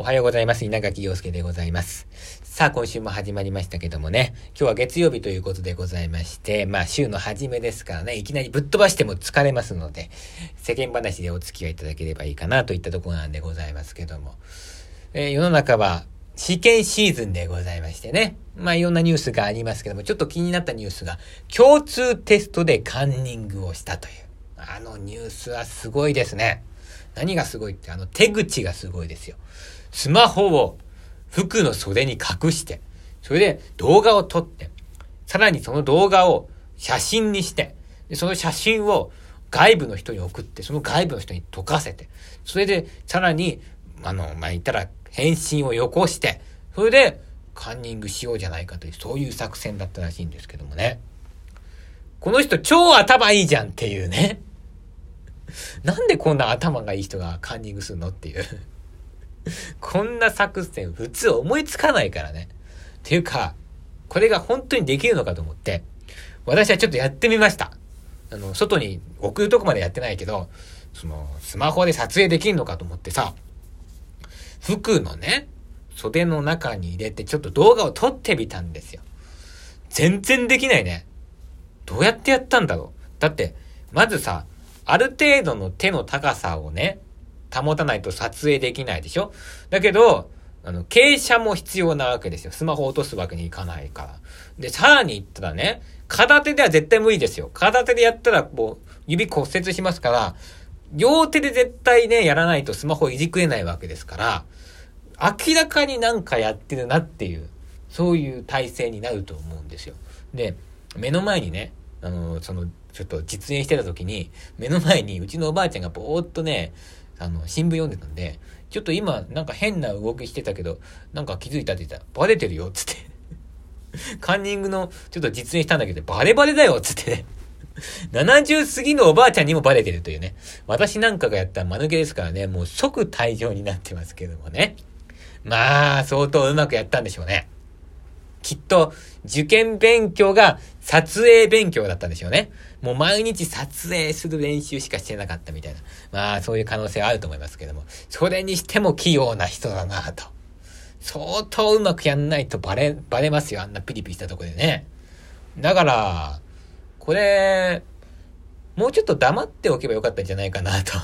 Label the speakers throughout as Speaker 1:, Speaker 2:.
Speaker 1: おはようございます。稲垣陽介でございます。さあ、今週も始まりましたけどもね、今日は月曜日ということでございまして、まあ、週の初めですからね、いきなりぶっ飛ばしても疲れますので、世間話でお付き合いいただければいいかなといったところなんでございますけども、えー、世の中は試験シーズンでございましてね、まあ、いろんなニュースがありますけども、ちょっと気になったニュースが、共通テストでカンニングをしたという。あのニュースはすごいですね。何がすごいって、あの手口がすごいですよ。スマホを服の袖に隠して、それで動画を撮って、さらにその動画を写真にして、でその写真を外部の人に送って、その外部の人に溶かせて、それでさらに、あの、まあ、言ったら返信をよこして、それでカンニングしようじゃないかという、そういう作戦だったらしいんですけどもね。この人超頭いいじゃんっていうね。なんでこんな頭がいい人がカンニングするのっていう こんな作戦普通思いつかないからね。っていうか、これが本当にできるのかと思って、私はちょっとやってみました。あの、外に送るとこまでやってないけど、その、スマホで撮影できるのかと思ってさ、服のね、袖の中に入れてちょっと動画を撮ってみたんですよ。全然できないね。どうやってやったんだろう。だって、まずさ、ある程度の手の高さをね、保たないと撮影できないでしょ？だけど、あの、傾斜も必要なわけですよ。スマホ落とすわけにいかないから。で、さらに言ったらね、片手では絶対無理ですよ。片手でやったら、こう、指骨折しますから、両手で絶対ね、やらないとスマホいじくれないわけですから、明らかになんかやってるなっていう、そういう体制になると思うんですよ。で、目の前にね、あの、その、ちょっと実演してた時に、目の前にうちのおばあちゃんがぼーっとね、あの、新聞読んでたんで、ちょっと今、なんか変な動きしてたけど、なんか気づいたって言ったら、バレてるよ、つって カンニングの、ちょっと実演したんだけど、バレバレだよ、つって ね70過ぎのおばあちゃんにもバレてるというね。私なんかがやった間抜けですからね、もう即退場になってますけどもね。まあ、相当うまくやったんでしょうね。きっと、受験勉強が撮影勉強だったんでしょうね。もう毎日撮影する練習しかしてなかったみたいな。まあ、そういう可能性はあると思いますけども。それにしても器用な人だなと。相当うまくやんないとバレ、バレますよ。あんなピリピリしたとこでね。だから、これ、もうちょっと黙っておけばよかったんじゃないかなと。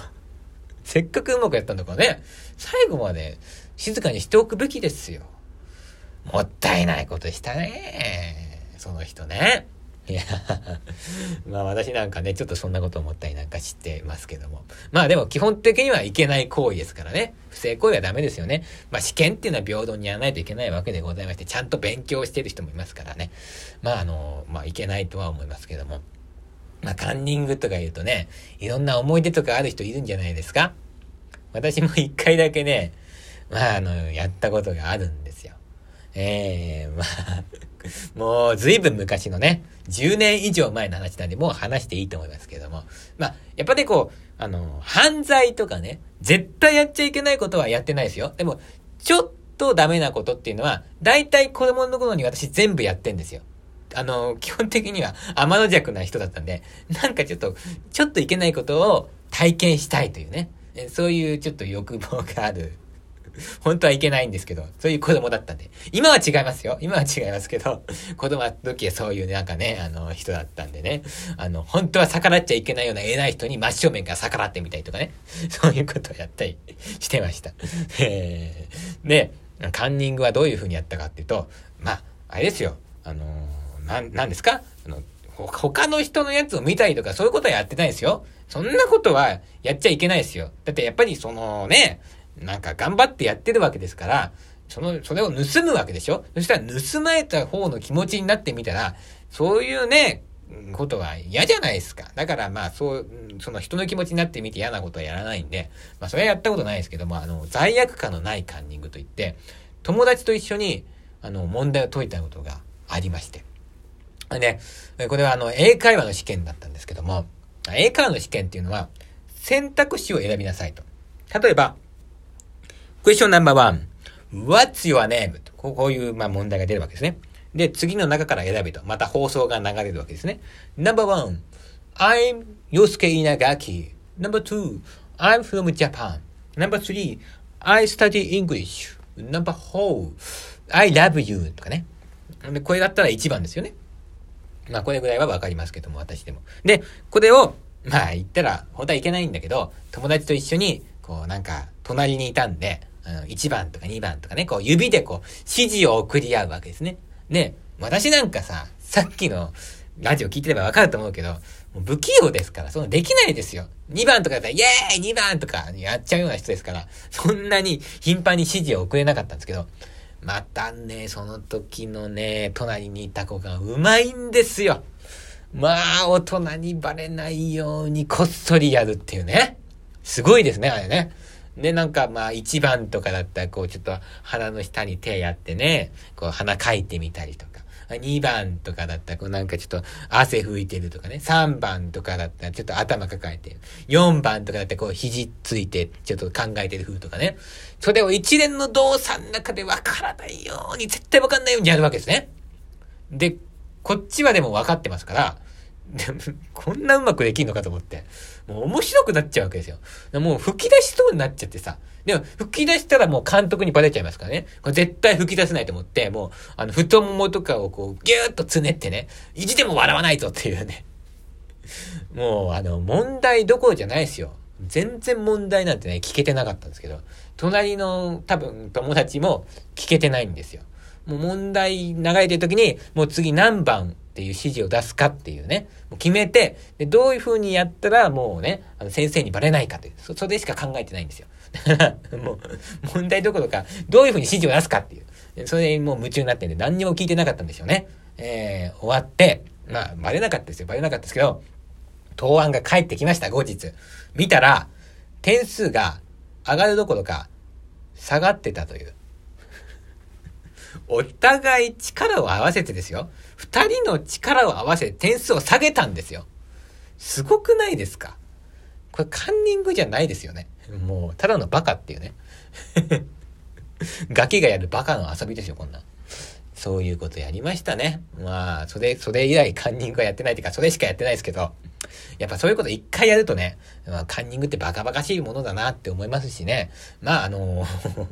Speaker 1: せっかくうまくやったんだからね。最後まで静かにしておくべきですよ。もったいないことしたね。その人ね。いや、まあ私なんかね、ちょっとそんなこと思ったりなんかしてますけども。まあでも基本的にはいけない行為ですからね。不正行為はダメですよね。まあ試験っていうのは平等にやらないといけないわけでございまして、ちゃんと勉強してる人もいますからね。まああの、まあいけないとは思いますけども。まあカンニングとか言うとね、いろんな思い出とかある人いるんじゃないですか私も一回だけね、まああの、やったことがあるんですよ。ええー、まあ もう随分昔のね、10年以上前の話なんで、もう話していいと思いますけども。まあ、やっぱりこう、あの、犯罪とかね、絶対やっちゃいけないことはやってないですよ。でも、ちょっとダメなことっていうのは、大体子供の頃に私全部やってんですよ。あの、基本的には天の弱な人だったんで、なんかちょっと、ちょっといけないことを体験したいというね、そういうちょっと欲望がある 本当はいけないんですけど、そういう子供だったんで。今は違いますよ。今は違いますけど、子供の時はそういうなんかね、あの、人だったんでね。あの、本当は逆らっちゃいけないような偉い人に真正面から逆らってみたりとかね。そういうことをやったりしてました。えー、で、カンニングはどういう風にやったかっていうと、まあ、あれですよ。あのな、なんですか？あの、他の人のやつを見たりとかそういうことはやってないですよ。そんなことはやっちゃいけないですよ。だってやっぱりそのね、なんか頑張ってやってるわけですから、その、それを盗むわけでしょ？そしたら盗まれた方の気持ちになってみたら、そういうね、ことは嫌じゃないですか。だからまあそう、その人の気持ちになってみて嫌なことはやらないんで、まあそれはやったことないですけども、あの、罪悪感のないカンニングといって、友達と一緒に、あの、問題を解いたことがありまして。で、これはあの、英会話の試験だったんですけども、英会話の試験っていうのは、選択肢を選びなさいと。例えば、クエスチョンナンバーワン。What's your name? こういう、まあ、問題が出るわけですね。で、次の中から選べと。また放送が流れるわけですね。Number one. I'm Yosuke Inagaki. Number two. I'm from Japan. Number three. I study English. Number four. I love you. とかね。で、これだったら1番ですよね。まあ、これぐらいはわかりますけども、私でも。で、これを、まあ、言ったら、本当はいけないんだけど、友達と一緒に、こう、なんか、隣にいたんで、1番とか2番とかね、こう、指でこう、指示を送り合うわけですね。で、私なんかさ、さっきのラジオ聞いてればわかると思うけど、不器用ですから、そのできないですよ。2番とかだったら、イェーイ !2 番とかやっちゃうような人ですから、そんなに頻繁に指示を送れなかったんですけど、またね、その時のね、隣にいた子がうまいんですよ。まあ、大人にバレないようにこっそりやるっていうね。すごいですね、あれね。で、なんかまあ1番とかだったらこうちょっと鼻の下に手やってね、こう鼻かいてみたりとか。2番とかだったらこうなんかちょっと汗拭いてるとかね。3番とかだったらちょっと頭抱えてる。4番とかだったらこう肘ついてちょっと考えてる風とかね。それを一連の動作の中でわからないように、絶対わかんないようにやるわけですね。で、こっちはでも分かってますから、こんなうまくできんのかと思って。もう面白くなっちゃうわけですよ。もう吹き出しそうになっちゃってさ。でも、吹き出したらもう監督にバレちゃいますからね。これ絶対吹き出せないと思って、もう、あの、太ももとかをこう、ぎゅーっとつねってね、意地でも笑わないとっていうね。もう、あの、問題どころじゃないですよ。全然問題なんてね、聞けてなかったんですけど、隣の多分友達も聞けてないんですよ。もう問題流れてる時に、もう次何番っていう指示を出すかっていうね、もう決めて、で、どういう風にやったらもうね、あの先生にバレないかという、そ、それしか考えてないんですよ。だから、もう、問題どころか、どういう風に指示を出すかっていう、それにもう夢中になってんで、何にも聞いてなかったんでしょうね。えー、終わって、まあ、バレなかったですよ。バレなかったですけど、答案が返ってきました、後日。見たら、点数が上がるどころか、下がってたという。お互い力を合わせてですよ。二人の力を合わせて点数を下げたんですよ。すごくないですか？これカンニングじゃないですよね。もう、ただのバカっていうね。ガキがやるバカの遊びですよ、こんな。そういうことやりましたね。まあ、それ、それ以来カンニングはやってないっていうか、それしかやってないですけど、やっぱそういうこと一回やるとね、まあ、カンニングってバカバカしいものだなって思いますしね。まあ、あのー、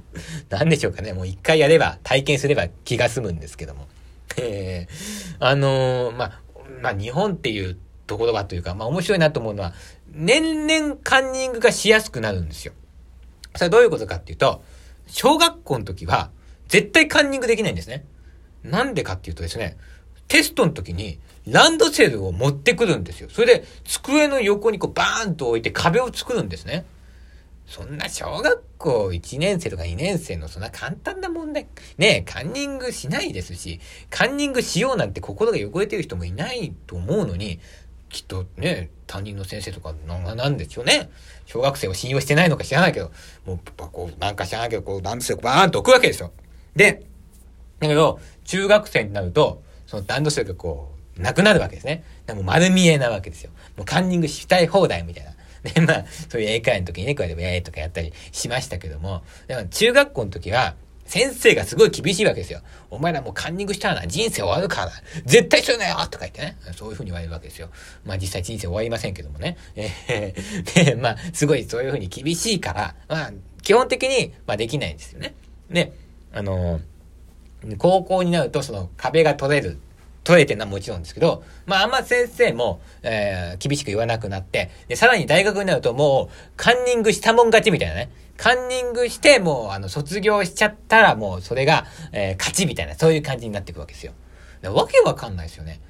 Speaker 1: なんでしょうかね。もう一回やれば、体験すれば気が済むんですけども。えー、あのー、まあ、まあ、日本っていうところはというか、まあ面白いなと思うのは、年々カンニングがしやすくなるんですよ。それはどういうことかっていうと、小学校の時は、絶対カンニングできないんですね。なんでかっていうとですね、テストの時に、ランドセルを持ってくるんですよ。それで、机の横にこうバーンと置いて壁を作るんですね。そんな小学校1年生とか2年生のそんな簡単な問題、ねえカンニングしないですし、カンニングしようなんて心が汚れてる人もいないと思うのに、きっとね、担任の先生とかなんでしょうね。小学生を信用してないのか知らないけど、もう、こう、なんか知らないけど、こう、ランドセルバーンと置くわけですよ。で、だけど、中学生になると、そのランドセルがこう、なくなるわけですね。でも丸見えなわけですよ。もうカンニングしたい放題みたいな。で、まあ、そういう英会話の時にね、こうやって、えーとかやったりしましたけども、でも中学校の時は、先生がすごい厳しいわけですよ。お前らもうカンニングしたらな、人生終わるから。絶対するなよとか言ってね。そういう風に言われるわけですよ。まあ実際人生終わりませんけどもね。えー、で、まあ、すごいそういう風に厳しいから、まあ、基本的に、まあできないんですよね。で、あの、高校になるとその壁が取れる取れてるのはもちろんですけど、まあ、あんま先生も、えー、厳しく言わなくなって、で、さらに大学になるともう、カンニングしたもん勝ちみたいなね。カンニングして、もう、あの、卒業しちゃったら、もう、それが、えー、勝ちみたいな、そういう感じになっていくわけですよ。わけわかんないですよね。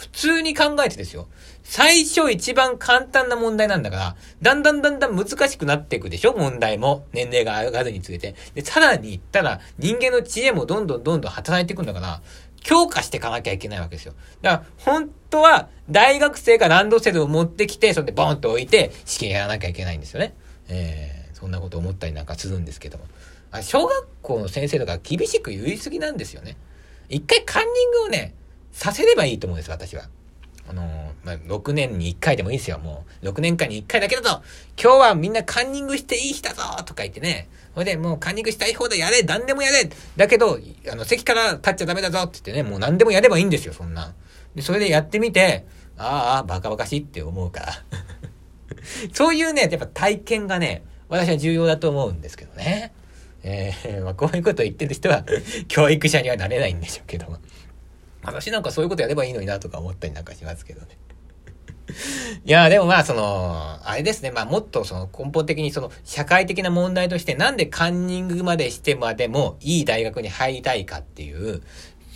Speaker 1: 普通に考えてですよ。最初一番簡単な問題なんだから、だんだんだんだん難しくなっていくでしょ問題も。年齢が上がるにつれて。で、さらに言ったら、人間の知恵もどんどんどんどん働いていくんだから、強化していかなきゃいけないわけですよ。だから、本当は、大学生がランドセルを持ってきて、それでボンと置いて、試験やらなきゃいけないんですよね。えー、そんなこと思ったりなんかするんですけども。あ小学校の先生とか厳しく言いすぎなんですよね。一回カンニングをね、させればいいと思うんです、私は。あのー、まあ、6年に1回でもいいですよ、もう。6年間に1回だけだと、今日はみんなカンニングしていい日だぞとか言ってね、ほいで、もうカンニングしたい方でやれ何でもやれだけど、あの、席から立っちゃダメだぞって言ってね、もう何でもやればいいんですよ、そんな。で、それでやってみて、ああ、バカバカしいって思うから。そういうね、やっぱ体験がね、私は重要だと思うんですけどね。えー、まあ、こういうことを言ってる人は 教育者にはなれないんでしょうけども。私なんかそういうことやればいいのになとか思ったりなんかしますけどね。いや、でもまあ、その、あれですね。まあ、もっとその根本的にその社会的な問題として、なんでカンニングまでしてまでもいい大学に入りたいかっていう、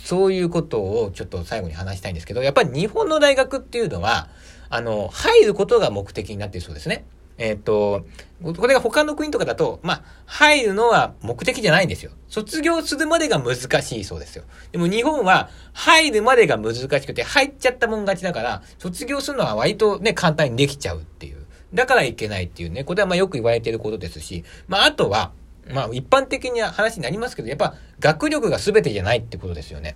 Speaker 1: そういうことをちょっと最後に話したいんですけど、やっぱり日本の大学っていうのは、あの、入ることが目的になっているそうですね。えっ、ー、と、これが他の国とかだと、まあ、入るのは目的じゃないんですよ。卒業するまでが難しいそうですよ。でも日本は入るまでが難しくて、入っちゃったもん勝ちだから、卒業するのは割とね、簡単にできちゃうっていう。だからいけないっていうね、これはまあよく言われてることですし、まああとは、まあ一般的に話になりますけど、やっぱ学力が全てじゃないってことですよね。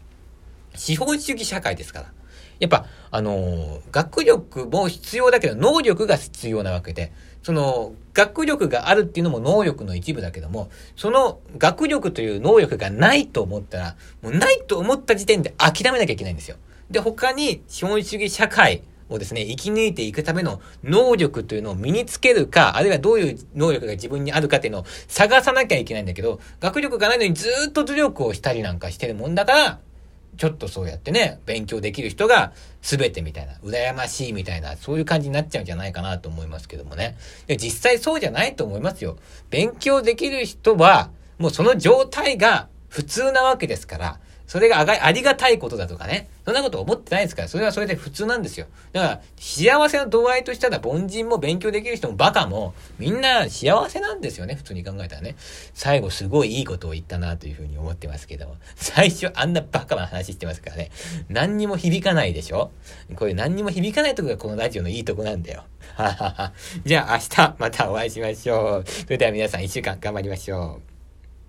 Speaker 1: 資本主義社会ですから。やっぱ、あの、学力も必要だけど、能力が必要なわけで、その、学力があるっていうのも能力の一部だけども、その学力という能力がないと思ったら、もうないと思った時点で諦めなきゃいけないんですよ。で、他に資本主義社会をですね、生き抜いていくための能力というのを身につけるか、あるいはどういう能力が自分にあるかっていうのを探さなきゃいけないんだけど、学力がないのにずっと努力をしたりなんかしてるもんだから、ちょっとそうやってね、勉強できる人が全てみたいな、羨ましいみたいな、そういう感じになっちゃうんじゃないかなと思いますけどもね。で実際そうじゃないと思いますよ。勉強できる人は、もうその状態が普通なわけですから、それがあがありがたいことだとかね。そんなこと思ってないですから、それはそれで普通なんですよ。だから、幸せの度合いとしたら、凡人も勉強できる人もバカも、みんな幸せなんですよね、普通に考えたらね。最後すごいいいことを言ったなというふうに思ってますけども。最初あんなバカな話してますからね。何にも響かないでしょこういう何にも響かないとこがこのラジオのいいとこなんだよ。ははは。じゃあ明日またお会いしましょう。それでは皆さん一週間頑張りましょう。